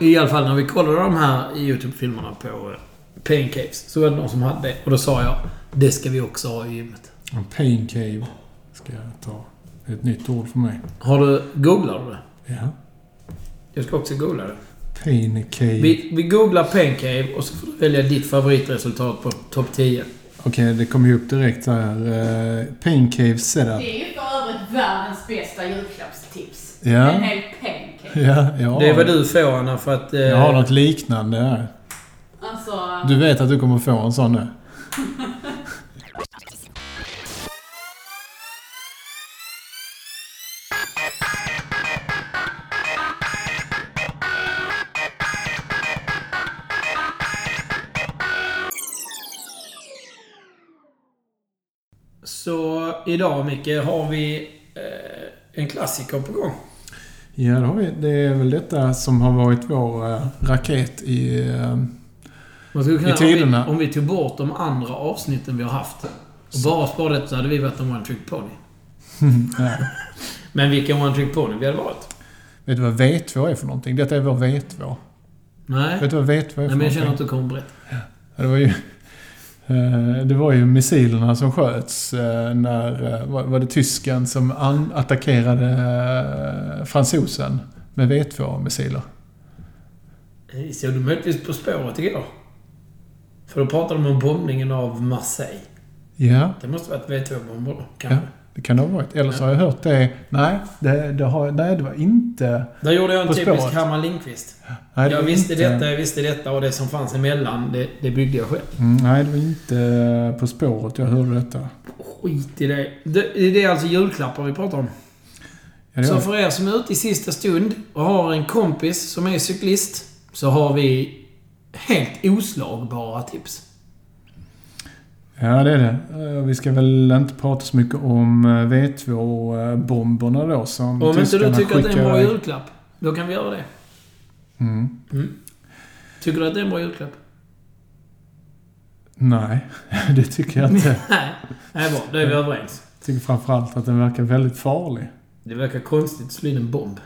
I alla fall när vi kollade de här YouTube-filmerna på eh, Pain Caves så var det någon som hade det. Och då sa jag, det ska vi också ha i gymmet. En pain cave ska jag ta. Det är ett nytt ord för mig. Har du, googlar du det? Ja. Jag ska också googla det. Pain cave. Vi, vi googlar Pain Cave och så får du välja ditt favoritresultat på topp 10. Okej, det kommer ju upp direkt här. Uh, pain cave setup. Det är ju för övrigt världens bästa julklappstips. Ja. En hel pancake. Ja, ja. Det är vad du får Anna för att... eh, Jag har något liknande här. Alltså... Du vet att du kommer få en sån nu. Så idag Micke har vi eh, en klassiker på gång. Ja, det har vi. Det är väl detta som har varit vår eh, raket i... I tiderna. Om vi, om vi tog bort de andra avsnitten vi har haft och bara sparade detta så hade vi varit en one trick pony. Men vilken one trick pony vi hade varit? Vet du vad V2 är för någonting? Detta är vår V2. Nej. Vet du vad V2 är för Nej, men jag känner att du kommer berätta. Ja, Det var ju... eh, Det var ju missilerna som sköts eh, när... eh, Var det tysken som attackerade fransosen med V2-missiler? Eh, Såg du möjligtvis På spåret igår? För då pratade de om bombningen av Marseille. Ja, Det måste varit V2-bomber då, ja, kanske. Det kan det ha varit. Eller så har jag hört det. Nej, det, det, har, nej, det var inte... Där gjorde jag en typisk spåret. Herman Lindqvist. Nej, jag visste inte, detta, jag visste detta och det som fanns emellan, det, det byggde jag själv. Mm, nej, det var inte På spåret jag hörde detta. Skit i det. Det, det är alltså julklappar vi pratar om. Ja, Så för er som är ute i sista stund och har en kompis som är cyklist, så har vi helt oslagbara tips. Ja, det är det. Eh, Vi ska väl inte prata så mycket om eh, V2-bomberna då som Om inte du tycker att det är en bra julklapp, då kan vi göra det. Mm. Tycker du att det är en bra julklapp? Nej, det tycker jag inte. Nej. Nej, bra. Då är vi överens. Jag tycker framförallt att den verkar väldigt farlig. Det verkar konstigt att slå in en bomb.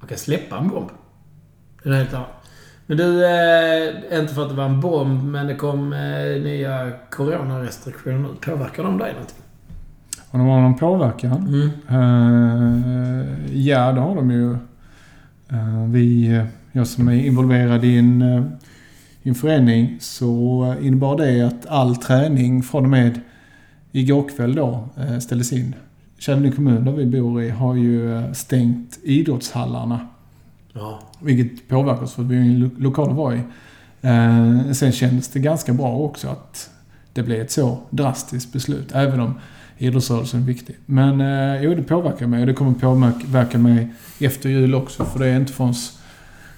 Man kan släppa en bomb. Det är helt klart. Men du, eh, inte för att det var en bomb, men det kom eh, nya coronarestriktioner. Påverkar de dig någonting? Om de har någon påverkan? Mm. Eh, ja, det har de ju. Eh, vi, eh, jag som är involverad i en, eh, i en förening så innebar det att all träning från och med igår kväll då eh, ställdes in. Kävlinge kommun där vi bor i har ju stängt idrottshallarna. Ja. Vilket påverkar oss för vi ju en lo- lokal att vara i. Eh, sen kändes det ganska bra också att det blev ett så drastiskt beslut. Även om idrottsrörelsen är viktig. Men eh, jo, det påverkar mig och det kommer påverka mig efter jul också. För det är inte förrän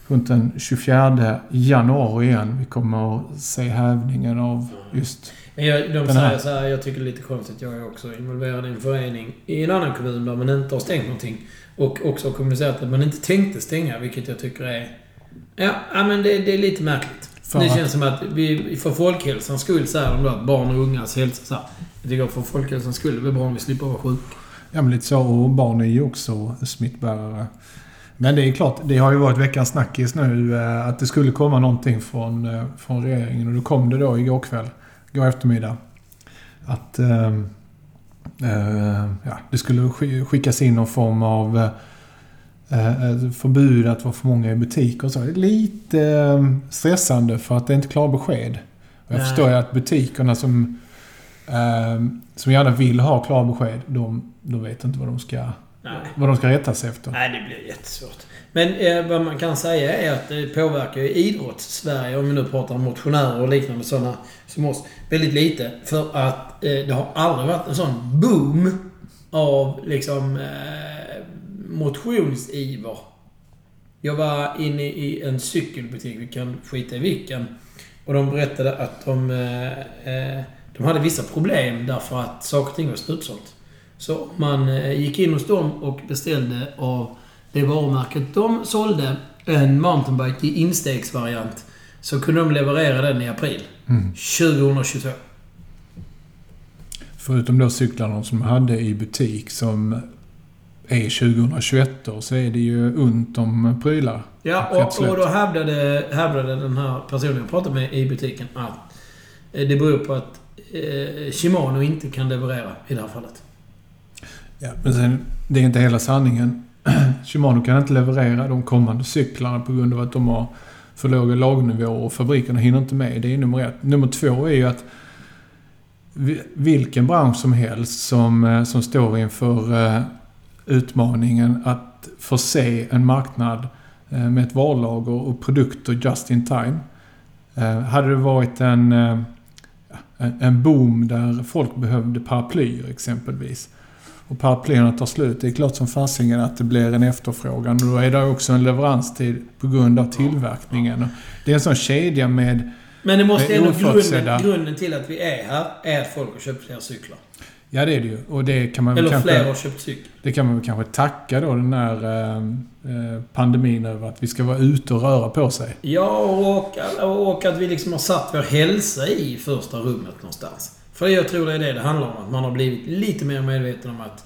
runt den 24 januari igen vi kommer att se hävningen av just... Men jag, de Den säger här. så här, jag tycker det är lite konstigt. Jag är också involverad i en förening i en annan kommun där man inte har stängt någonting. Och också har kommunicerat att man inte tänkte stänga, vilket jag tycker är... Ja, men det, det är lite märkligt. För det känns som att vi, för folkhälsans skull säger de då att barn och ungas hälsa så här. Jag tycker för folkhälsans skull är det bra om vi slipper vara sjuka. Ja, men lite så. Och barn är ju också smittbärare. Men det är klart, det har ju varit veckans snackis nu eh, att det skulle komma någonting från, eh, från regeringen. Och då kom det då igår kväll, igår eftermiddag. Att eh, ja, det skulle sk- skickas in någon form av eh, eh, förbud att vara för många i butiker och så. Det är lite eh, stressande för att det är inte klara besked. Jag Nej. förstår ju att butikerna som, eh, som gärna vill ha klara besked, de, de vet inte vad de ska, Nej. vad de ska rätta sig efter. Nej, det blir jättesvårt. Men eh, vad man kan säga är att det påverkar ju idrotts-Sverige, om vi nu pratar om motionärer och liknande sådana som oss, väldigt lite. För att eh, det har aldrig varit en sån boom av liksom eh, motionsiver. Jag var inne i en cykelbutik, vi kan skita i vilken. Och de berättade att de, eh, eh de hade vissa problem därför att saker och ting var slutsålt. Så man eh, gick in hos dem och beställde av det varumärket de sålde en mountainbike i instegsvariant. Så kunde de leverera den i april Mm. 2022. Förutom då cyklarna som de hade i butik som är 2021 då, så är det ju ont om prylar. Ja, och, och då hävdade, hävdade den här personen jag pratade med i butiken att eh, det beror på att eh, Shimano inte kan leverera i det här fallet. Ja, men sen, det är inte hela sanningen. Shimano kan inte leverera de kommande cyklarna på grund av att de har för låga lagnivåer och fabrikerna hinner inte med. Det är nummer ett. Nummer två är ju att vilken bransch som helst som, eh, som står inför eh, utmaningen att förse en marknad eh, med ett varulager och produkter just in time. Eh, Hade det varit en eh, en boom där folk behövde paraplyer exempelvis och paraplyerna tar slut. Det är klart som fasingen att det blir en efterfrågan. Och då är det också en leveranstid på grund av tillverkningen. Det är en sån kedja med... Men det måste ändå grunden, grunden till att vi är här är att folk har köpt fler cyklar. Ja, det är det ju. Och det kan man Eller fler kanske... har köpt cykel. Det kan man väl kanske tacka då den här eh, eh, pandemin över. Att vi ska vara ute och röra på sig. Ja, och, och att vi liksom har satt vår hälsa i första rummet någonstans. För jag tror det är det det handlar om. Att man har blivit lite mer medveten om att...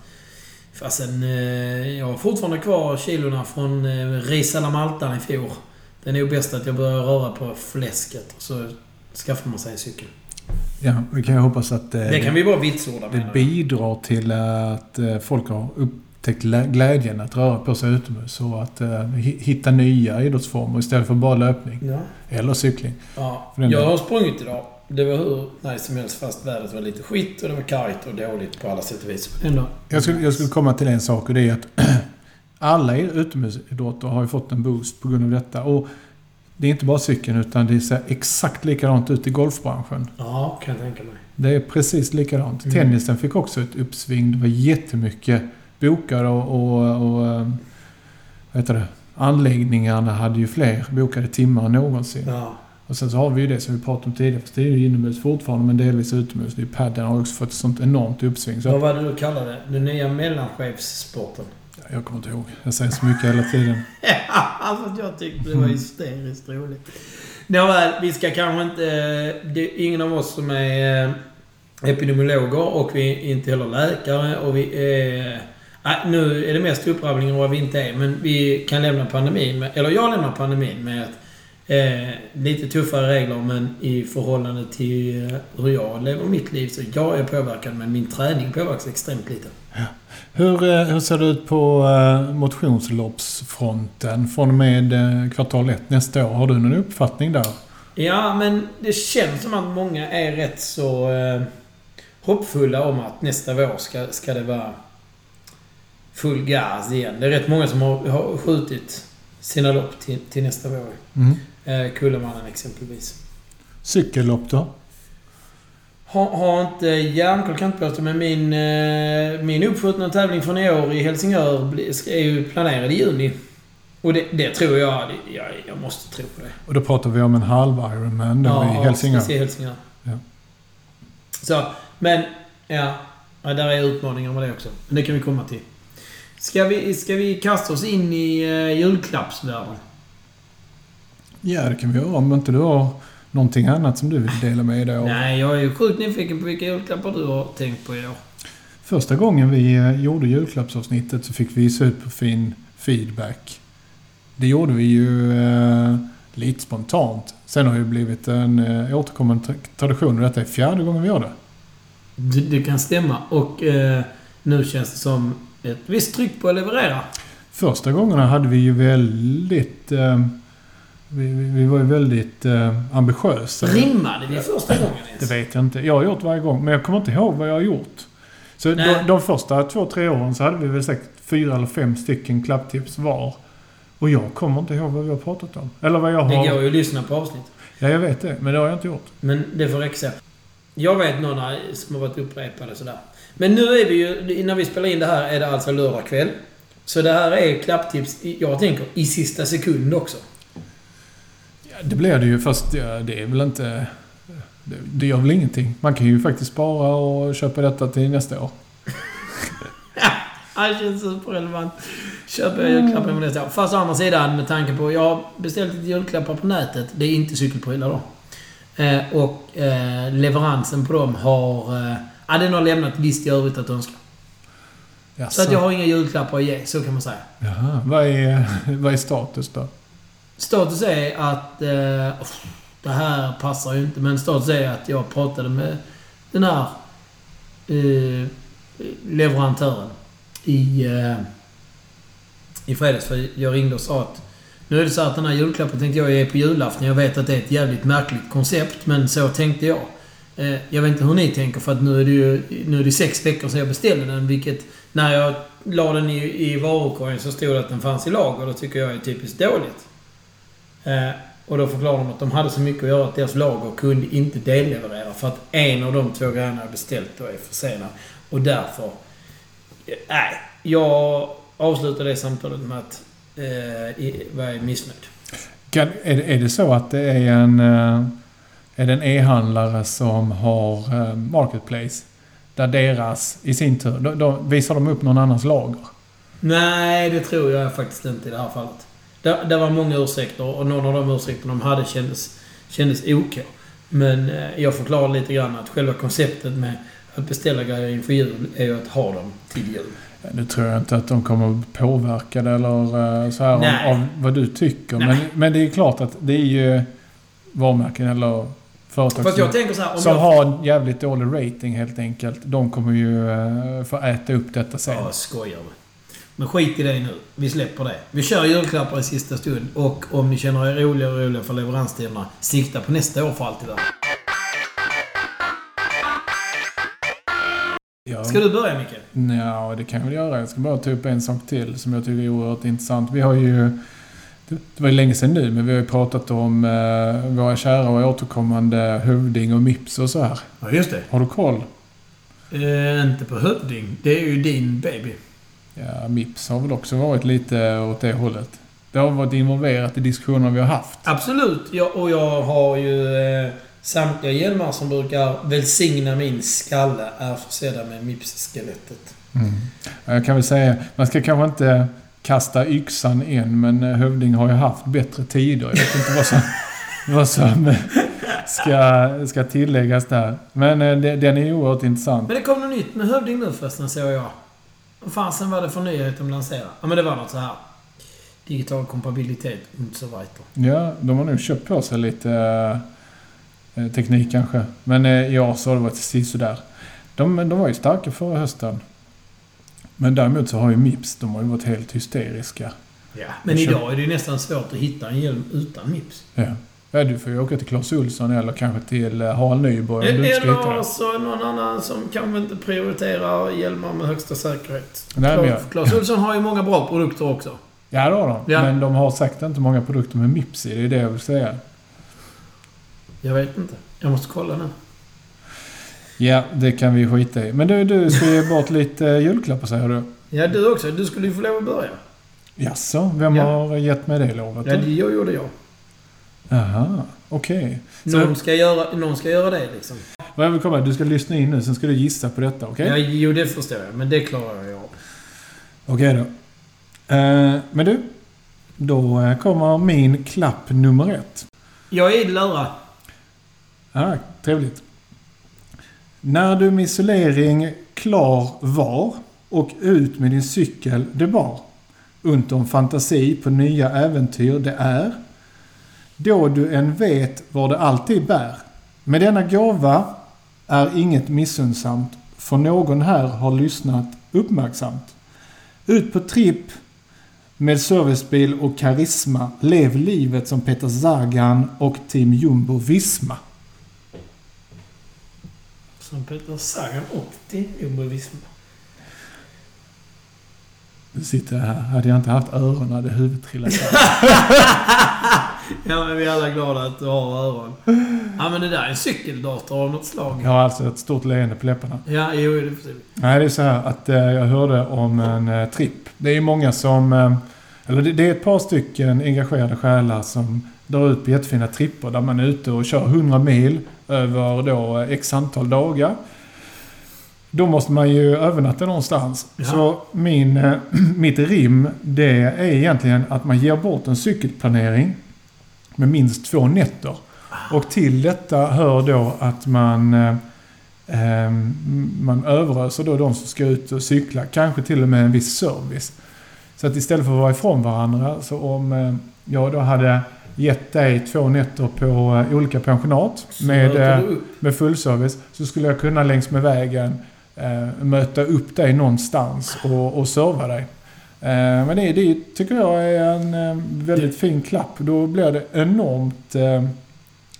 Fastän eh, jag har fortfarande kvar kilorna från eh, Risala Maltan i fjol. Det är nog bäst att jag börjar röra på fläsket. Så skaffar man sig en cykel. Ja, vi kan ju hoppas att eh, Det kan vi bara vitsorda det menar jag. bidrar till att folk har upptäckt lä- glädjen att röra på sig utomhus. Och att hi- hitta nya idrottsformer istället för bara löpning. Ja. Eller cykling. Ja, jag har sprungit idag. Det var hur nice som helst fast vädret var lite skit och det var kargt och dåligt på alla sätt och vis. Ändå. Jag skulle, jag skulle komma till en sak och det är att alla utomhusidrotter har ju fått en boost på grund av detta. Och det är inte bara cykeln utan det ser exakt likadant ut i golfbranschen. Ja, kan jag tänka mig. Det är precis likadant. Mm. Tennisen fick också ett uppsving. Det var jättemycket bokade och, och, och eh, vad heter det? anläggningarna hade ju fler bokade timmar än någonsin. Ja. Och sen så har vi ju det som vi pratade om tidigare. Fast det är ju inomhus fortfarande men delvis utomhus. Det är padden har också fått ett sånt enormt uppsving. Så Vad var det du kallade det? Den nya mellanchefssporten? jag kommer inte ihåg. Jag säger så mycket hela tiden. alltså att jag tyckte det var hysteriskt roligt. Nåväl, vi ska kanske inte... Det är ingen av oss som är eh, epidemiologer och vi är inte heller läkare och vi är... Nej, nu är det mest upprabbling om vad vi inte är, men vi kan lämna pandemin med... Eller jag lämnar pandemin med att Eh, lite tuffare regler men i förhållande till eh, hur jag lever mitt liv så jag är påverkad men min träning påverkas extremt lite. Hur, eh, hur ser det ut på eh, motionsloppsfronten från och med kvartal ett nästa år? Har du någon uppfattning där? Ja, men det känns som att många är rätt så eh, hoppfulla om att nästa vår ska, ska det vara full gas igen. Det är rätt många som har, har skjutit sina lopp till, till nästa vår. Mm. Eh, Kullemannen exempelvis. Cykellopp då? Har, har inte järnkoll kan inte påstå, men min, eh, min uppskjutna tävling från i år i Helsingör är ju planerad i juni. Och det, det tror jag, jag... Jag måste tro på det. Och då pratar vi om en halv Ironman då i Helsingör. i Helsingör. Ja. Så, men... Ja. ja. Där är utmaningar med det också. Men det kan vi komma till. Ska vi, ska vi kasta oss in i uh, julklappsvärlden? Ja, det kan vi göra om inte du har någonting annat som du vill dela med dig av. Nej, jag är ju sjukt nyfiken på vilka julklappar du har tänkt på i år. Första gången vi eh, gjorde julklappsavsnittet så fick vi superfin feedback. Det gjorde vi ju eh, lite spontant. Sen har det ju blivit en eh, återkommande tra- tradition och detta är fjärde gången vi gör det. Det, det kan stämma. Och eh, nu känns det som ett visst tryck på att leverera. Första gångerna hade vi ju väldigt... Eh, vi, vi var ju väldigt eh, ambitiösa. Rimmade vi första gången Det ens? vet jag inte. Jag har gjort varje gång, men jag kommer inte ihåg vad jag har gjort. Så de, de första två, tre åren så hade vi väl säkert fyra eller fem stycken klapptips var. Och jag kommer inte ihåg vad vi har pratat om. Eller vad jag Det har... går ju att lyssna på avsnitt. Ja, jag vet det. Men det har jag inte gjort. Men det får räcka. Jag vet några som har varit upprepade sådär. Men nu är vi ju... När vi spelar in det här är det alltså lördag kväll. Så det här är klapptips, jag tänker, i sista sekund också. Det blir det ju, fast det är väl inte... Det, gör väl ingenting. Man kan ju faktiskt spara och köpa detta till nästa år. Ja, det känns superrelevant. Köper jag julklappar med nästa år. Fast å andra sidan, med tanke på... Jag har beställt lite julklappar på nätet. Det är inte cykelprylar då. Eh, och eh, leveransen på dem har... Eh, ja, den har lämnat visst i övrigt att önska. Jaså. Så att jag har inga julklappar att ge, så kan man säga. Jaha. Vad är, vad är status då? Status är att... Eh, oh, det här passar ju inte, men status är att jag pratade med den här eh, leverantören i, eh, i fredags. För jag ringde och sa att nu är det så att den här julklappen tänkte jag ge på julafton. Jag vet att det är ett jävligt märkligt koncept, men så tänkte jag. Eh, jag vet inte hur ni tänker, för att nu är det ju nu är det sex veckor sedan jag beställde den, vilket... När jag la den i, i varukorgen så stod det att den fanns i lager. Det tycker jag är typiskt dåligt. Eh, och då förklarade de att de hade så mycket att göra att deras lager kunde inte delleverera för att en av de två grejerna jag beställt då är försenad. Och därför... eh, Nej, jag avslutar det samtalet med att eh, vara missnöjd. Kan, är, det- är det så att det är en, eh, är det en e-handlare som har eh, Marketplace? Där deras, i sin tur, då, då visar de upp någon annans lager? Nej, det tror jag faktiskt inte i det här fallet. Det, det var många ursäkter och någon av de ursäkter de hade kändes, kändes OK. Men eh, jag förklarar lite grann att själva konceptet med att beställa grejer inför jul är ju att ha dem till jul. Nu tror jag inte att de kommer att påverka det eller eh, så här Nej. av, vad du tycker. Men, men det är klart att det är ju varumärken eller företag som, jag tänker så här, om som jag... har en jävligt dålig rating helt enkelt. De kommer ju eh, få äta upp detta sen. Ja, skojar du. Men skit i det nu. Vi släpper det. Vi kör julklappar i sista stund. Och om ni känner er roliga och roliga för leveranstiderna, sikta på nästa år för allt det där. Ja. Ska du börja Micke? Ja, det kan jag väl göra. Jag ska bara ta upp en sak till som jag tycker är oerhört intressant. Vi har ju... Det det var ju länge sedan nu, men vi har ju pratat om eh, våra kära och återkommande Hövding och Mips och så här. Ja, just det. Har du koll? Eh, inte på Hövding. Det är ju din baby. Ja, Mips har väl också varit lite åt det hållet. Det har varit involverat i diskussioner vi har haft. Absolut. Jag, och jag har ju eh, samtliga hjälmar som brukar välsigna min skalle är försedda med Mips-skelettet. Mm. Ja, Jag kan väl säga, man ska kanske inte kasta yxan än, men eh, Hövding har ju haft bättre tider. Jag vet inte vad som, vad som eh, ska, ska tilläggas där. Men eh, den är oerhört intressant. Men det kom något nytt med Hövding nu förresten, såg jag. Vad fasen var det för nyhet de lanserade? Ja, men det var något så här. Digital kompabilitet, inte så vidare. Ja, de har nog köpt på sig lite eh, teknik kanske. Men eh, ja, så har det varit sisådär. De, de var ju starka förra hösten. Men däremot så har ju Mips, de har ju varit helt hysteriska. Ja. Men idag är det ju nästan svårt att hitta en hjälm utan Mips. Ja. Ja, du får ju åka till Clas Ohlson eller kanske till eh, Harald Nyborg om du inte Eller så någon annan som kanske inte prioriterar hjälmar med högsta säkerhet. Nej, men jag- Clas Ohlson har ju många bra produkter också. Ja, det har de. Ja. Men de har sagt inte många produkter med Mips i. Det är det jag vill säga. Jag vet inte. Jag måste kolla nu. Ja, det kan vi skita i. Men du, du ska ge bort lite eh, julklappar säger du. Ja, du också. Du skulle ju få lov att börja. Jaså, vem Ja. har gett mig det lovet? Ja, det gjorde jag. Jaha, okej. Så- Någon ska, göra, någon ska göra det liksom. Vad jag vill komma Du ska lyssna in nu, sen ska du gissa på detta, okej? Ja, jo, det förstår jag. Men det klarar jag av. Okej då. Eh, men du, då eh, kommer min klapp nummer ett. Jag är idel öra. Ah, trevligt. När du med isolering klar var och ut med din cykel det bar. Unt om fantasi på nya äventyr det är. Då du än vet var det alltid bär. Med denna gåva är inget missunnsamt, för någon här har lyssnat uppmärksamt. Ut på tripp med servicebil och karisma. Lev livet som Peter Sagan och Team Jumbo Visma. Som Peter Sagan och din Jumbo-Visma. Nu sitter jag här. Hade jag inte haft öronen hade huvudet trillat. Ja, men vi är alla glada att du har öron. Ja, men det där är en cykeldator av något slag. Jag har alltså ett stort leende på läpparna. Ja, jo, det förstår vi. Nej, det är så här att eh, jag hörde om en eh, tripp. Det är ju många som... Eh, eller det, det är ett par stycken engagerade själar som drar ut på jättefina tripper där man är ute och kör 100 mil över då x antal dagar. Då måste man ju övernatta någonstans. Ja. Så min, mitt rim, det är egentligen att man ger bort en cykelplanering med minst två nätter. Och till detta hör då att man eh, eh, man överöser då de som ska ut och cykla. Kanske till och med en viss service. Så att istället för att vara ifrån varandra, så om eh, jag då hade gett dig två nätter på eh, olika pensionat Så med, med fullservice så skulle jag kunna längs med vägen eh, möta upp dig någonstans och, och serva dig. Eh, men det, det tycker jag är en eh, väldigt fin klapp. Då blir det enormt, eh,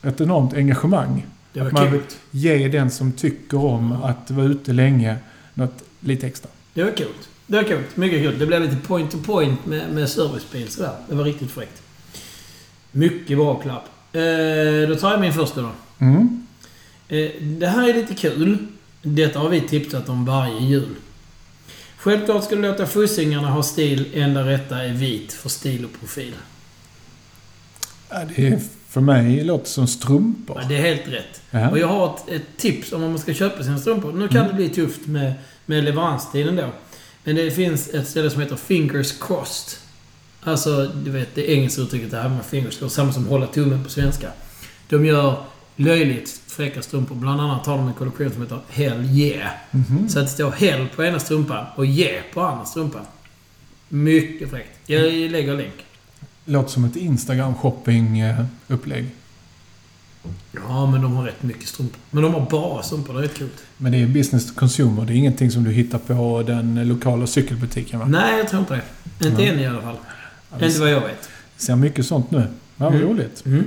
ett enormt engagemang. Det var Att man kul. ge den som tycker om att vara ute länge något lite extra. Det var kul. Det var kul. Mycket kul. Det blev lite point to point med, med servicebil sådär. Det var riktigt fräckt. Mycket bra klapp. Eh, då tar jag min första då. Mm. Eh, det här är lite kul. Detta har vi tipsat om varje jul. Självklart ska du låta fussingarna ha stil. Enda rätta är vit för stil och profil. Ja, det är, för mig låter som strumpor. Ja, det är helt rätt. Ja. Och jag har ett, ett tips om man ska köpa sina strumpor. Nu kan Mm. det bli tufft med, med leveranstiden då. Men det finns ett ställe som heter Fingers Crossed. Alltså, du vet det engelska uttrycket det här med fingers crossed. Samma som hålla tummen på svenska. De gör löjligt fräcka strumpor. Bland annat har de en kollektion som heter Hell Yeah. Mhm. Så att det står Hell på ena strumpan och Yeah på andra strumpan. Mycket fräckt. Jag lägger länk. Låter som ett Instagram-shopping-upplägg. Ja, men de har rätt mycket strumpor. Men de har bara strumpor. Det är rätt kul. Men det är business to consumer. Det är ingenting som du hittar på den lokala cykelbutiken va? Nej, jag tror inte det. Inte Ja. än i alla fall. Ja, Inte vad jag vet. ser mycket sånt nu. Ja, vad Mm. roligt. Mm.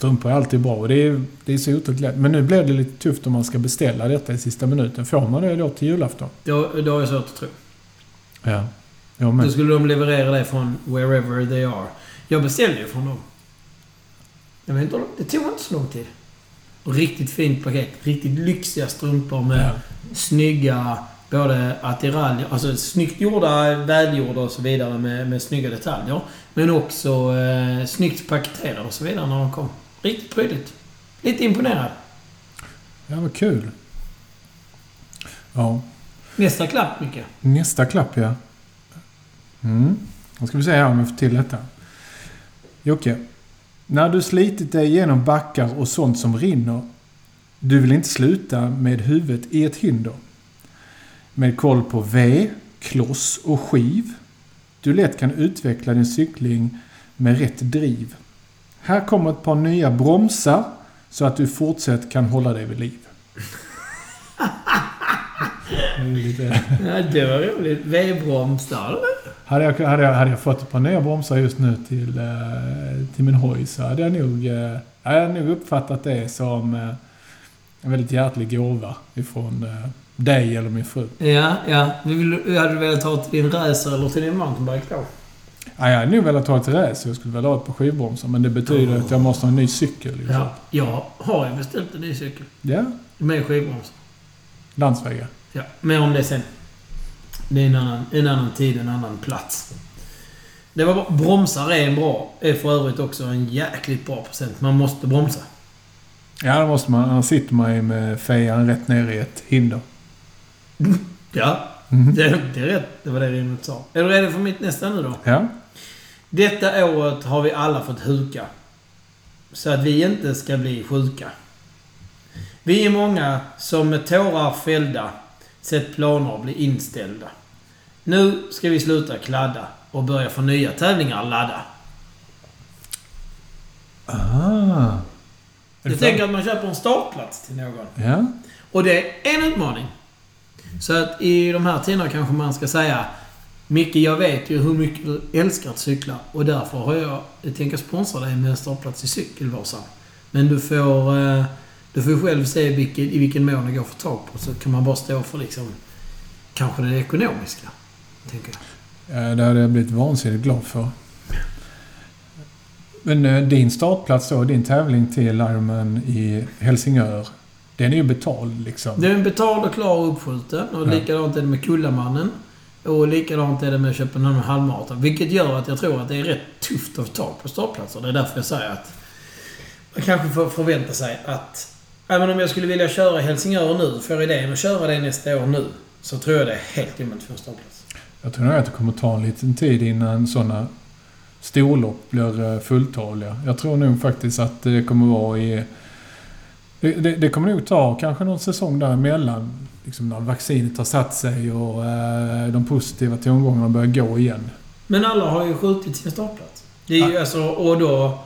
Strumpor är alltid bra och det är, det är så otroligt lätt. Men nu blir det lite tufft om man ska beställa detta i sista minuten. Får man det då till julafton? Det, det har jag svårt att tro. Ja. Jag Då med. skulle de leverera det från wherever they are. Jag beställde ju från dem. Jag vet inte, det tog inte så lång tid. Och riktigt fint paket. Riktigt lyxiga strumpor med Ja. snygga både attiraljer, alltså snyggt gjorda, välgjorda och så vidare med, med snygga detaljer. Men också eh, snyggt paketerade och så vidare när de kom. Riktigt prydligt. Lite imponerad. ja, vad kul. Ja. Nästa klapp, Micke. Nästa klapp ja. Mm. Då ska vi se här om jag får till detta. Jocke. När du slitit dig igenom backar och sånt som rinner. Du vill inte sluta med huvudet i ett hinder. Med koll på V, kloss och skiv. Du lätt kan utveckla din cykling med rätt driv. Här kommer ett par nya bromsar så att du fortsatt kan hålla dig vid liv. Lite... Ja, det var roligt. V-broms där. Hade jag, hade, jag, hade jag fått ett par nya bromsar just nu till, eh, till min hoj så hade jag nog, eh, hade jag nog uppfattat det som eh, en väldigt hjärtlig gåva ifrån dig eller min fru. Ja, ja. Du hade du velat ha till din racer eller till din mountainbike då? Ja, jag hade nog velat ha ett race. Jag skulle vilja ha ett par skivbromsar. Men det betyder att jag måste ha en ny cykel. Liksom. Ja. Jag har ju beställt en ny cykel. ja. Med skivbromsar. Landsvägar. Ja, mer om det sen. Det är en annan, en annan tid, en annan plats. Det var bra. Bromsar är en bra. Är för övrigt också en jäkligt bra procent. Man måste bromsa. Ja, det måste man. Annars sitter man ju med fejan rätt ner i ett hinder. Ja, Mhm. det, det är rätt. Det var det Rinnet sa. Är du redo för mitt nästa nu då? Ja. Detta året har vi alla fått huka. Så att vi inte ska bli sjuka. Vi är många som med tårar fällda sett planer bli inställda. Nu ska vi sluta kladda och börja få nya tävlingar ladda. Ah. Jag tänker att man köper en startplats till någon. Ja. Och det är en utmaning. Så att i de här tiderna kanske man ska säga Micke, jag vet ju hur mycket du älskar att cykla och därför har jag tänkt sponsra dig med en startplats i Cykelvasan. Men du får, eh, du får själv se vilken, i vilken mån det går att få tag på. Så kan man bara stå för liksom kanske det ekonomiska. Tänker jag. Ja, det hade jag blivit vansinnigt glad för. Men eh, din startplats då, din tävling till Ironman i Helsingör. Den är ju betald liksom. Det är en betald och klar och uppskjuten. Och Ja. likadant är det med Kullamannen. Och likadant är det med Köpenhamn halvmaraton. Vilket gör att jag tror att det är rätt tufft att få tag på startplatser. Det är därför jag säger att man kanske får förvänta sig att... Även om jag skulle vilja köra Helsingör nu, får idén att köra det nästa år nu, så tror jag det är helt omöjligt att få en startplats. Jag tror nog att det kommer ta en liten tid innan sådana storlopp blir eh, fulltaliga. Jag tror nog faktiskt att det kommer vara i Det, det, det kommer nog ta kanske någon säsong däremellan. Liksom när vaccinet har satt sig och eh, de positiva tongångarna börjar gå igen. Men alla har ju skjutit sin startplats. Det är ju alltså, och då...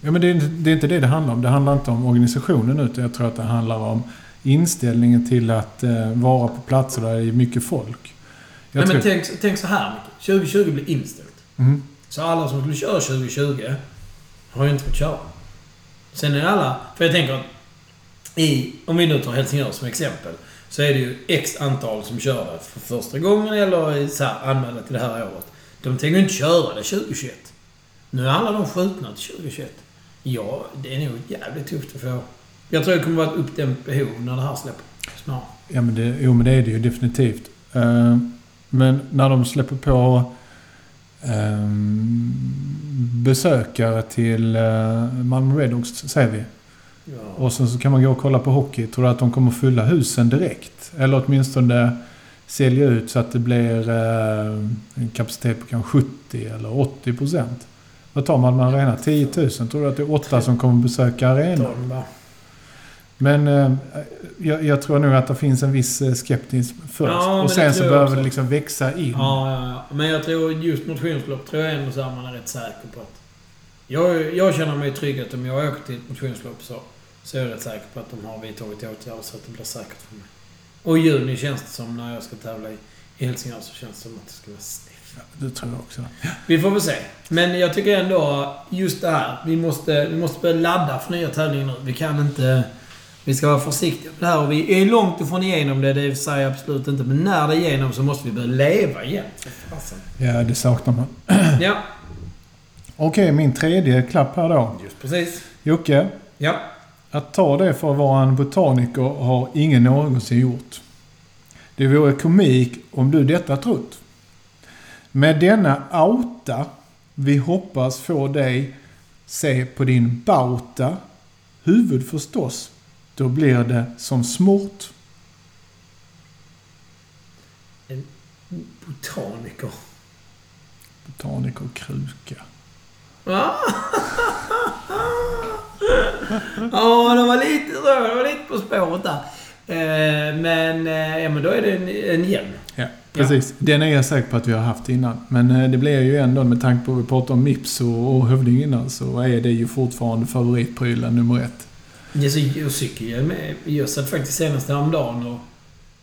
Ja, men det är, inte- det är inte det det handlar om. Det handlar inte om organisationen utan jag tror att det handlar om inställningen till att eh, vara på platser där det är mycket folk. Jag Nej, tror, men tänk, tänk så här Micke. 2020 blir inställt. Mhm. Så alla som skulle köra 2020 har ju inte fått köra. Sen är alla... För jag tänker att i... Om vi nu tar Helsingör som exempel. Så är det ju X antal som kör det för första gången eller så här, anmälda till det här året. De tänker ju inte köra det 2021. Nu är alla de skjutna till 2021. Ja, det är nog jävligt tufft att få. Jag tror det kommer vara ett uppdämt behov när det här släpper. Snart. Ja, men det, jo, men det är det ju definitivt. Eh, men när de släpper på eh, besökare till uh, Malmö Redhawks, säger vi. Ja. Och sen så kan man gå och kolla på hockey. Tror du att de kommer fylla husen direkt? Eller åtminstone sälja ut så att det blir eh, en kapacitet på kanske 70 eller 80 procent. Vad tar Malmö Arena? 10 000? Tror du att det är åtta som kommer besöka arenan? Men eh, jag, jag tror nog att det finns en viss eh, skeptisk först. Ja, och sen så behöver det liksom växa in. Ja, ja, ja. Men jag tror just motionslopp tror jag ändå så här man är rätt säker på att... Jag, jag känner mig trygg att om jag åker till ett motionslopp så, så är jag rätt säker på att de har vidtagit åtgärder så att det blir säkert för mig. Och i juni känns det som när jag ska tävla i, i Helsingör så känns det som att det ska vara safe. Det tror jag också. Vi får väl se. Men jag tycker ändå just det här. Vi måste, vi måste börja ladda för nya tävlingar nu. Vi kan inte... Vi ska vara försiktiga på det här. Och vi är långt ifrån igenom det. Det säger jag absolut inte. Men när det är igenom så måste vi börja leva igen. Ja, det saknar man. Ja, Okej, min tredje klapp här då. just precis. Jocke, Ja. att ta det för att vara en botaniker har ingen någonsin gjort. Det vore komik om du detta trott. Med denna auta vi hoppas få dig se på din bauta, huvud förstås, då blir det som smort. Botaniker. Botaniker kruka. Ja, Ja, det var lite så. Det var lite på spåret där. Eh, men, eh, ja, men då är det en, en. Ja, precis. Den är jag säker på att vi har haft innan. Men eh, det blir ju ändå, med tanke på att vi pratade om Mips och, och Hövding innan, så är det ju fortfarande favoritprylen nummer ett. Ja, så- och cykelhjälm är... Jag satt faktiskt senast häromdagen och...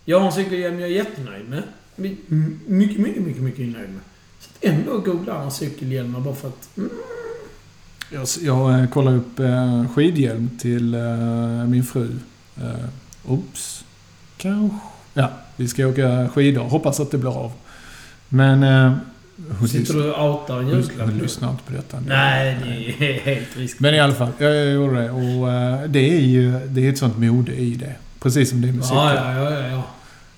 Jag har en cykelhjälm jag är jättenöjd med. Mycket, mycket, mycket, mycket nöjd med. Ändå googlar jag cykelhjälmar bara för att... Mm, Jag, jag eh, kollar upp eh, skidhjälm till eh, min fru. Eh, oops. Kanske. Ja, vi ska åka skidor. Hoppas att det blir av. Men... Eh, hon, sitter du och outar en julklapp hon lyssnar inte på detta. Nej, det är helt riskfritt. Men i alla fall, jag, jag gjorde det. Och eh, det är ju det är ett sånt mode i det. Precis som det är med cyklar. Ja, ja, ja, ja, ja.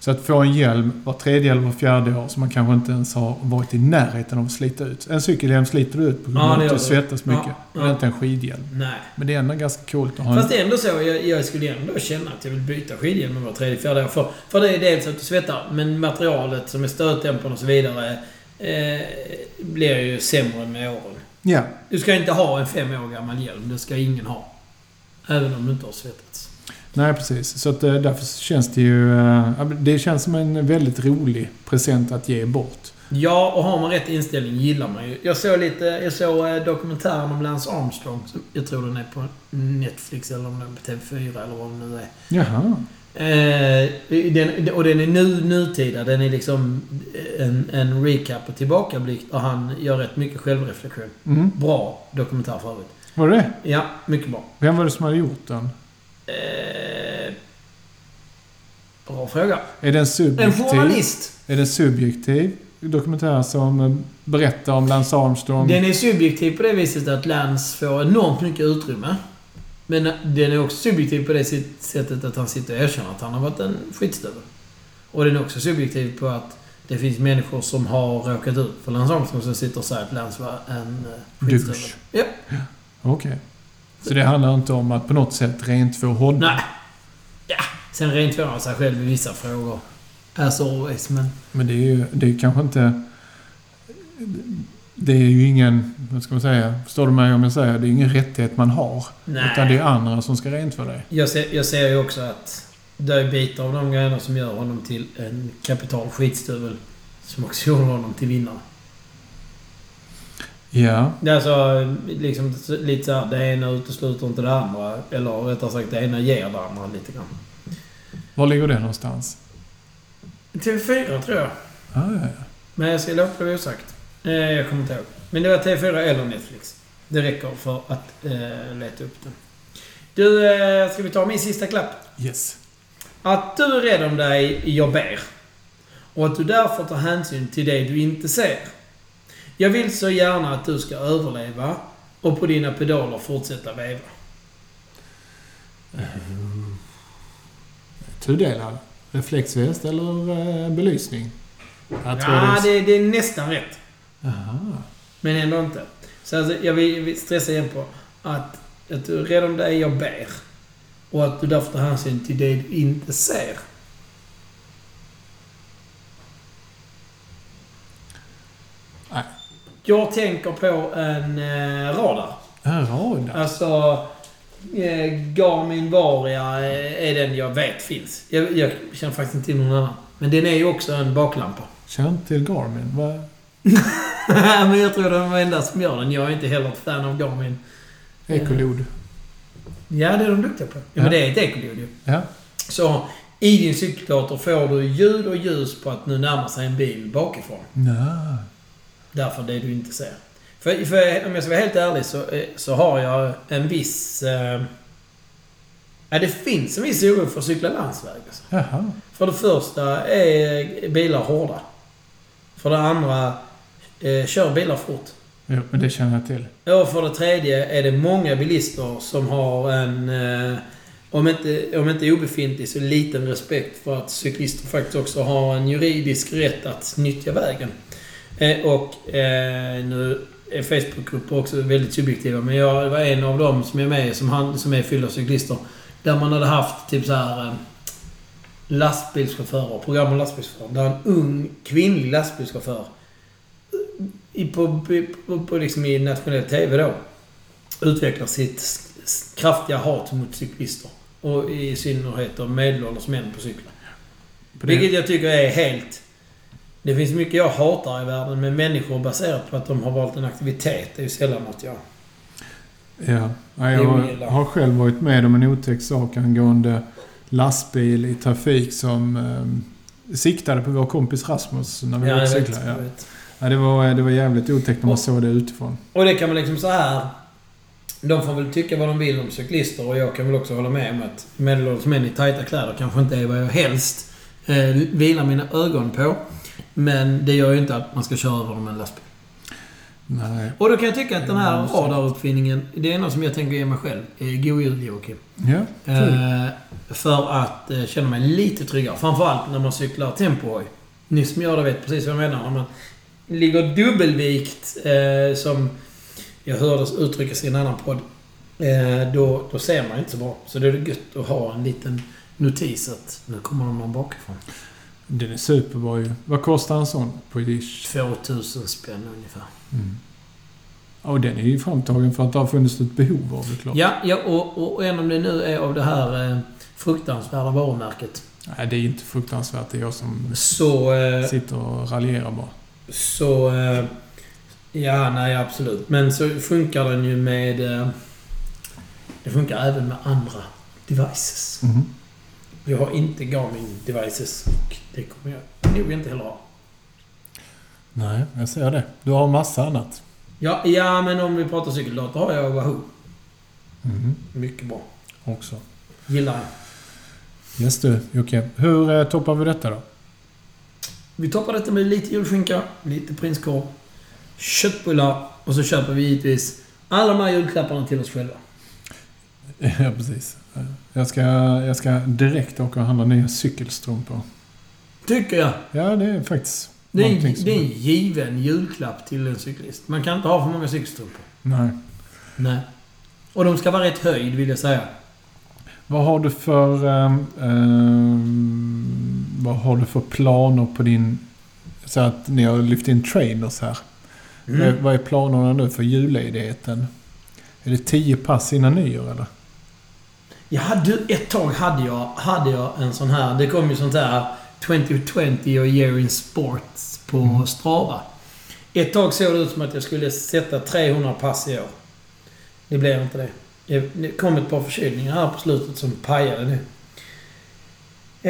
Så att få en hjälm var tredje eller var fjärde år som man kanske inte ens har varit i närheten av att slita ut. En cykelhjälm sliter du ut på grund av att du svettas mycket. Ja, Men ja. inte en skidhjälm. Nej. Men det är ändå ganska coolt att ha Fast det är ändå så. Jag, jag skulle ändå känna att jag vill byta skidhjälm var tredje, fjärde år. För, för det är dels att du svettar, men materialet som är stötdämpande och så vidare eh, blir ju sämre med åren. Ja, Du ska inte ha en fem år gammal hjälm. Det ska ingen ha. Även om du inte har svettats. Nej precis. Så att eh, därför känns det ju... eh, Det känns som en väldigt rolig present att ge bort. Ja, och har man rätt inställning gillar man ju. Jag såg lite... Jag såg eh, dokumentären om Lance Armstrong. Som jag tror den är på Netflix eller om den är på TV4 eller vad den nu är. Jaha. Eh, den, och den är nu, nutida. Den är liksom en, en recap och tillbakablick. Och han gör rätt mycket självreflektion. Mm. Bra dokumentär för övrigt. Var det det? Ja, mycket bra. Vem var det som hade gjort den? Eh, bra fråga. Är den En subjektiv? journalist. Är det subjektiv dokumentär som eh, berättar om Lance Armstrong? Den är subjektiv på det viset att Lance får enormt mycket utrymme. Men den är också subjektiv på det sättet att han sitter och erkänner att han har varit en skitstövel. Och den är också subjektiv på att det finns människor som har råkat ut för Lance Armstrong som sitter och säger att Lance var en eh, skitstövel. Ja. Okej. Så det handlar inte om att på något sätt rent få honom? Nej. Ja. Sen rent tvår han sig själv i vissa frågor. As always, men... Men det är ju det är kanske inte... Det är ju ingen, vad ska man säga, förstår du mig om jag säger, det är ingen rättighet man har. Nej. Utan det är andra som ska rent för dig. Jag ser, jag ser ju också att det är bitar av de grejerna som gör honom till en kapital skitstövel. Som också gjorde honom till vinnare. Ja. Det är alltså liksom lite såhär, det ena utesluter inte det andra. Eller rättare sagt, det ena ger det andra lite grann. Var ligger det någonstans? TV4 tror jag. Ah, ja, ja. Men jag ska låta det osagt. Eh, jag kommer inte ihåg. Men det var TV4 eller Netflix. Det räcker för att eh, leta upp den. Du, eh, ska vi ta min sista klapp? Yes. Att du är rädd om dig, jag ber. Och att du därför tar hänsyn till det du inte ser. Jag vill så gärna att du ska överleva och på dina pedaler fortsätta veva. Tudelad. Reflexväst eller eh, belysning? Jag Ja, det är... det, är nästan rätt. Aha. Men ändå inte. Så alltså, jag vill, stressa igen på att, att du är rädd om dig, jag ber. Och att du därför tar hänsyn till det du inte ser. Nej. Jag tänker på en eh, radar. En radar? Alltså, eh, Garmin Varia eh, är den jag vet finns. Jag, jag känner faktiskt inte till någon annan. Men den är ju också en baklampa. Känner inte till Garmin. Va? Men jag tror det är den enda som gör den. Jag är inte heller ett fan av Garmin. Ecolod. Ja, det är de duktiga på. Ja, men det är ett ekolod ju. Ja. Så i din cykeldator får du ljud och ljus på att nu närmar sig en bil bakifrån. Nja. Därför det du inte ser. För, för om jag ska vara helt ärlig så, eh, så har jag en viss... Eh, ja, det finns en viss oro för att cykla landsväg. Alltså. Jaha. För det första är bilar hårda. För det andra eh, kör bilar fort. Jo, men det känner jag till. Och för det tredje är det många bilister som har en, eh, om, inte, om inte obefintlig, så liten respekt för att cyklister faktiskt också har en juridisk rätt att nyttja vägen. Eh, och eh, nu är Facebookgrupper också väldigt subjektiva, men jag var en av dem som är med, som, han, som är fyllda cyklister. Där man hade haft typ så här eh, lastbilschaufförer, program om lastbilschaufförer. Där en ung kvinnlig lastbilschaufför i, på, på, på liksom i nationell TV då utvecklar sitt kraftiga hat mot cyklister. Och i synnerhet medelålders män på cyklar. Vilket jag tycker är helt... Det finns mycket jag hatar i världen med människor baserat på att de har valt en aktivitet. Det är ju sällan något jag... Ja. jag har själv varit med om en otäck sak angående lastbil i trafik som eh, siktade på vår kompis Rasmus när vi Ja, cyklade. Ja. Ja, det, var, det var jävligt otäckt när man Och- såg det utifrån. Och det kan man liksom så här... De får väl tycka vad de vill om cyklister och jag kan väl också hålla med om att medelålders män i tajta kläder kanske inte är vad jag helst eh, vilar mina ögon på. Men det gör ju inte att man ska köra över dem med en lastbil. Nej. Och då kan jag tycka att den här radaruppfinningen, det är något som jag tänker ge mig själv. Eh, God jul Joakim. Ja. Eh, för att eh, känna mig lite tryggare. Framförallt när man cyklar tempohoj. Ni som gör det vet precis vad jag menar. När man ligger dubbelvikt, eh, som jag hörde uttryckas i en annan podd. Eh, då, då ser man inte så bra. Så det är gött att ha en liten notis att nu kommer någon bakifrån. Den är superbra ju. Vad kostar en sån på Ish? 2000 spänn ungefär. Mm. Och den är ju framtagen för att det har funnits ett behov av det klart. Ja, ja och, och även om det nu är av det här eh, fruktansvärda varumärket. Nej, det är inte fruktansvärt. Det är jag som Så... Eh, sitter och raljerar bara. Så... Eh, ja, nej absolut. Men så funkar den ju med... Eh, det funkar även med andra devices. Mhm. Jag har inte Garmin devices och det kommer jag nog inte heller ha. Nej, jag ser det. Du har massa annat. Ja, ja, men om vi pratar cykeldator har jag Wahoo. Mhm. Mycket bra. Också. Gillar jag. Yes du, Jocke. Hur eh, toppar vi detta då? Vi toppar detta med lite julskinka, lite prinskorv, köttbullar och så köper vi givetvis alla de här julklapparna till oss själva. Ja, precis. Jag ska, jag ska direkt åka och handla nya cykelstrumpor. Tycker jag. Ja, det är faktiskt Det är, som... det är en given julklapp till en cyklist. Man kan inte ha för många cykelstrumpor. Nej. Nej. Och de ska vara rätt höjd, vill jag säga. Vad har du för... ehm, ehm, vad har du för planer på din... Så att ni har lyft in trainers här. Vad, är, vad är planerna nu för julledigheten? Är det tio pass innan nyår eller? Jag hade, ett tag hade jag, hade jag en sån här... Det kom ju sånt här 2020 och Year in Sports på Mm. Strava. Ett tag såg det ut som att jag skulle sätta 300 pass i år. Det blev inte det. Det kom ett par förkylningar här på slutet som pajade nu.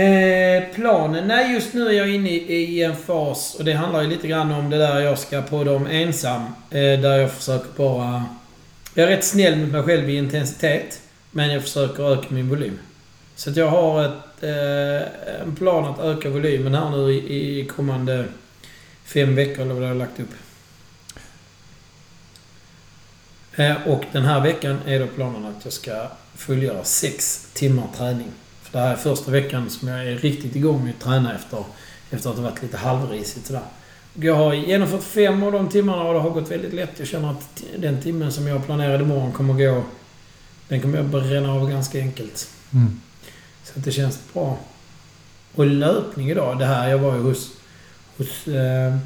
Eh, planen? Nej, just nu är jag inne i, i en fas och det handlar ju lite grann om det där jag ska på dem ensam. Eh, där jag försöker bara... Jag är rätt snäll mot mig själv i intensitet. Men jag försöker öka min volym. Så att jag har ett, eh, en plan att öka volymen här nu i, i kommande fem veckor eller vad jag har lagt upp. Eh, och den här veckan är då planen att jag ska fullgöra sex timmar träning. För det här är första veckan som jag är riktigt igång med att träna efter, efter att det varit lite halvrisigt sådär. Jag har genomfört fem av de timmarna och det har gått väldigt lätt. Jag känner att den timmen som jag planerade imorgon kommer gå... Den kommer jag bränna av ganska enkelt. Mm. Så att det känns bra. Och löpning idag, det här, jag var ju hos, hos eh,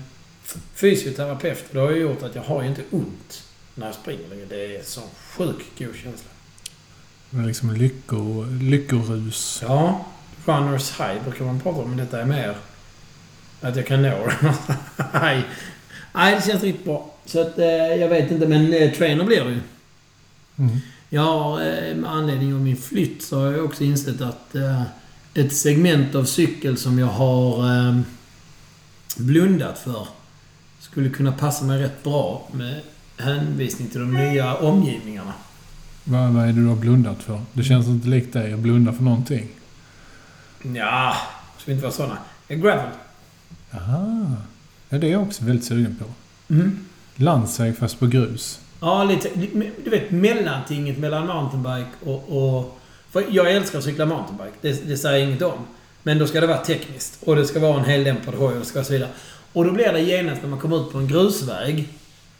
fysioterapeut. Det har ju gjort att jag har ju inte ont när jag springer längre. Det är så sjukt god känsla. Det är liksom lycko, lyckorus. Ja, runners high brukar man prata om, men detta är mer att jag kan nå high. Nej, det känns riktigt bra. Så att eh, jag vet inte, men eh, trainer blir det ju. Mm. Jag har, eh, med anledning av min flytt, så har jag också insett att eh, ett segment av cykel som jag har eh, blundat för skulle kunna passa mig rätt bra med hänvisning till de nya omgivningarna. Vad, vad är det du har blundat för? Det känns inte likt dig att blunda för någonting. Ja, ska inte vara sådana. Gravel. Aha. Ja, det är jag också väldigt sugen på. Mm. Landsväg fast på grus. Ja, lite... Du vet, mellantinget mellan mountainbike och... och för jag älskar att cykla mountainbike. Det, det säger jag inget om. Men då ska det vara tekniskt. Och det ska vara en heldämpad hoj och det ska vara så vidare. Och då blir det genast när man kommer ut på en grusväg.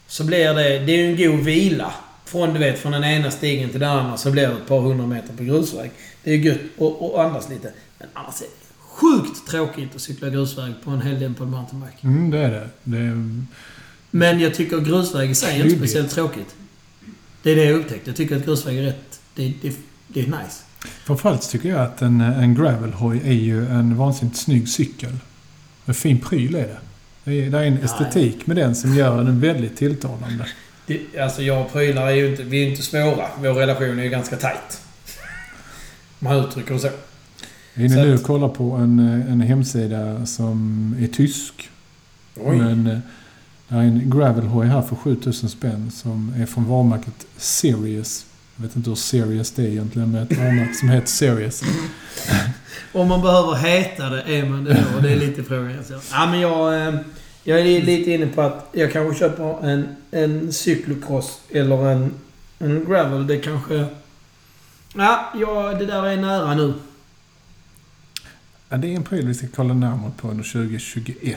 Så blir det... Det är ju en god vila. Från, du vet, från den ena stigen till den andra så blir det ett par hundra meter på grusväg. Det är gött att att andas lite. Men annars är det sjukt tråkigt att cykla grusväg på en heldämpad mountainbike. Mm, det är det. det är, men jag tycker grusväg i sig är inte speciellt tråkigt. Det är det jag upptäckt. Jag tycker att grusväg är rätt. Det, det, det är nice. framförallt tycker jag att en, en gravelhoj är ju en vansinnigt snygg cykel. En fin pryl är det. Det är, det är en estetik med den som gör den väldigt tilltalande. Det, alltså jag och prylar är ju inte... Vi är inte svåra. Vår relation är ju ganska tight. Man uttrycker det så. Jag är Så inne nu att- och kollar på en, en hemsida som är tysk. Oj. Men det är en gravelhoj här för 7000 spänn som är från varumärket Serious. Jag vet inte hur serious det är egentligen med ett varumärke som heter Serious. Om man behöver heta det, är man det då? Det är lite frågan. Ja, men jag... eh, Jag är lite inne på att jag kanske köper en, en cyklocross eller en, en gravel. Det kanske... Ja, ja, det där är nära nu. Ja, det är en pryl vi ska kolla närmare på under 2021.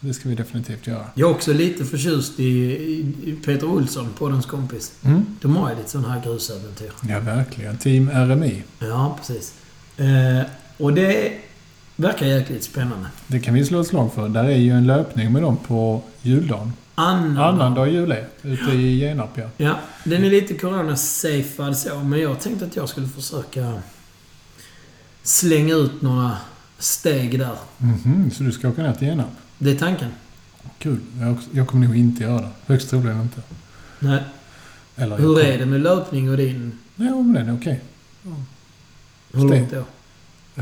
Det ska vi definitivt göra. Jag är också lite förtjust i, Peter Olsson, poddens kompis. Mm. De har ju lite sådana här grusäventyr. Ja, verkligen. Team RMI. Ja, precis. Eh, och det verkar jäkligt spännande. Det kan vi slå ett slag för. Där är ju en löpning med dem på juldagen. Annan, Annandag jul är ute i Genarp, ja. Ja, den är lite corona-safead så, men jag tänkte att jag skulle försöka slänga ut några steg där. Mhm, så du ska åka ner till Genarp? Det är tanken. Kul. Jag, jag kommer nog inte göra det. Högst troligen inte. Nej. Eller Hur kommer- är det med löpning och din... Ja, men den är okej. Hur Steg. långt då?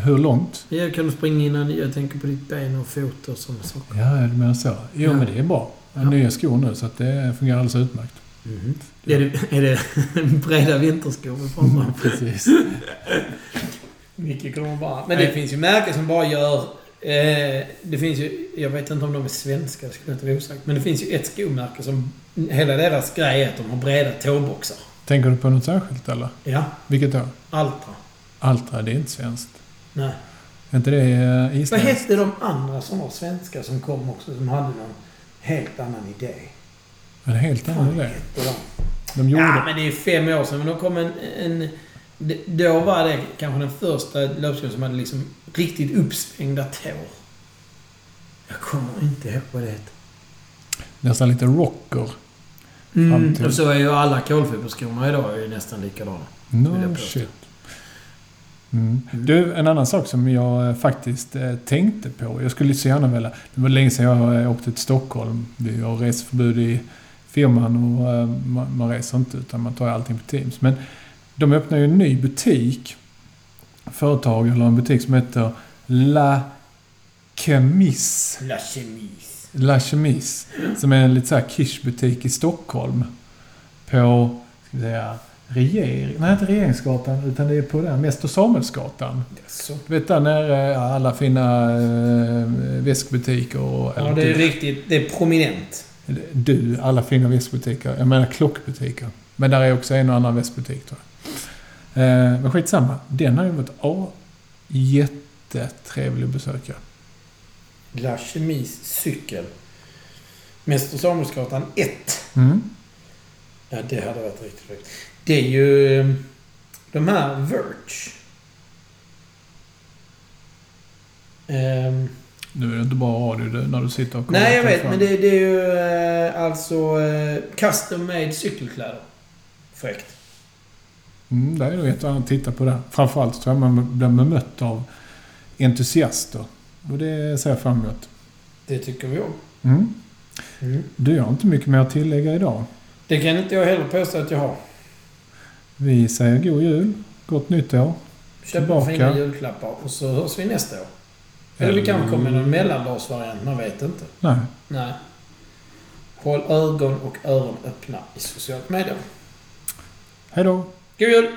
Hur långt? Ja, kan du springa innan... Jag tänker på ditt ben och fot och sådana saker. Ja, du menar så. Jo, Ja. men det är bra. Jag har Ja. nya skor nu, så att det fungerar alldeles utmärkt. Mhm. Är det, är det breda vinterskor vi pratar om? Precis. Mycket kommer bara... Men det finns ju märken som bara gör... Eh, det finns ju... Jag vet inte om de är svenska, det skulle inte vara osagt. Men det finns ju ett skomärke som... Hela deras grej är att de har breda tåboxar. Tänker du på något särskilt, eller? Ja, Vilket då? Altra. Altra, det är inte svenskt. Nej. Är inte det eh, Vad isländskt? hette de andra som var svenska som kom också, som hade någon helt annan idé? Det helt annan vad idé? de? De gjorde... Ja, men det är fem år sedan. Men då kom en... en d- då var det kanske den första löpskolan som hade liksom riktigt uppsvängda tår. Jag kommer inte ihåg vad det hette. nästan lite rocker. Mm. Och så är ju alla kolfiberskorna idag är ju nästan likadana. No shit. Mm. Du, en annan sak som jag eh, faktiskt eh, tänkte på. Jag skulle så gärna vilja... Det var länge sedan jag eh, åkte till Stockholm. Vi har reseförbud i firman och eh, man, man reser inte utan man tar allting på Teams. Men de öppnar ju en ny butik. Företag eller en butik som heter La Chemise. La chemise. La Chemise. Som är en lite så här kishbutik i Stockholm. På, ska vi säga, regering... Nej, inte Regeringsgatan. Utan det är på den Mäster Samuelsgatan. Så. Du vet där nere, alla fina äh, väskbutiker och... Ja, det är riktigt... Det är prominent. du, alla fina väskbutiker. Jag menar klockbutiker. Men där är också en och annan väskbutik tror jag. Eh, men skitsamma. Den har ju varit ja, jättetrevlig att besöka. La chemise cykel. Mäster Samuelsgatan 1. Mm. Ja, det hade varit riktigt fint. Det är ju eh, de här Verge. Ehm, Nu är det inte bara radio du, när du sitter och kollar nej, jag vet. fram. Men det, det är ju eh, alltså eh, custom made cykelkläder. Fräckt. Mm, det är nog ett och annat att titta på det. Framförallt tror jag man blir bemött av entusiaster. Och det ser jag fram emot. Det tycker vi om. Mm. Mm. Du, jag har inte mycket mer att tillägga idag. Det kan inte jag heller påstå att jag har. Vi säger god jul, gott nytt år. Köpa Tillbaka. fina julklappar och så hörs vi nästa år. Eller vi kanske kommer med någon mellandagsvariant, man vet inte. Nej. Nej. Håll ögon och öron öppna i sociala medier. Hej då! God jul!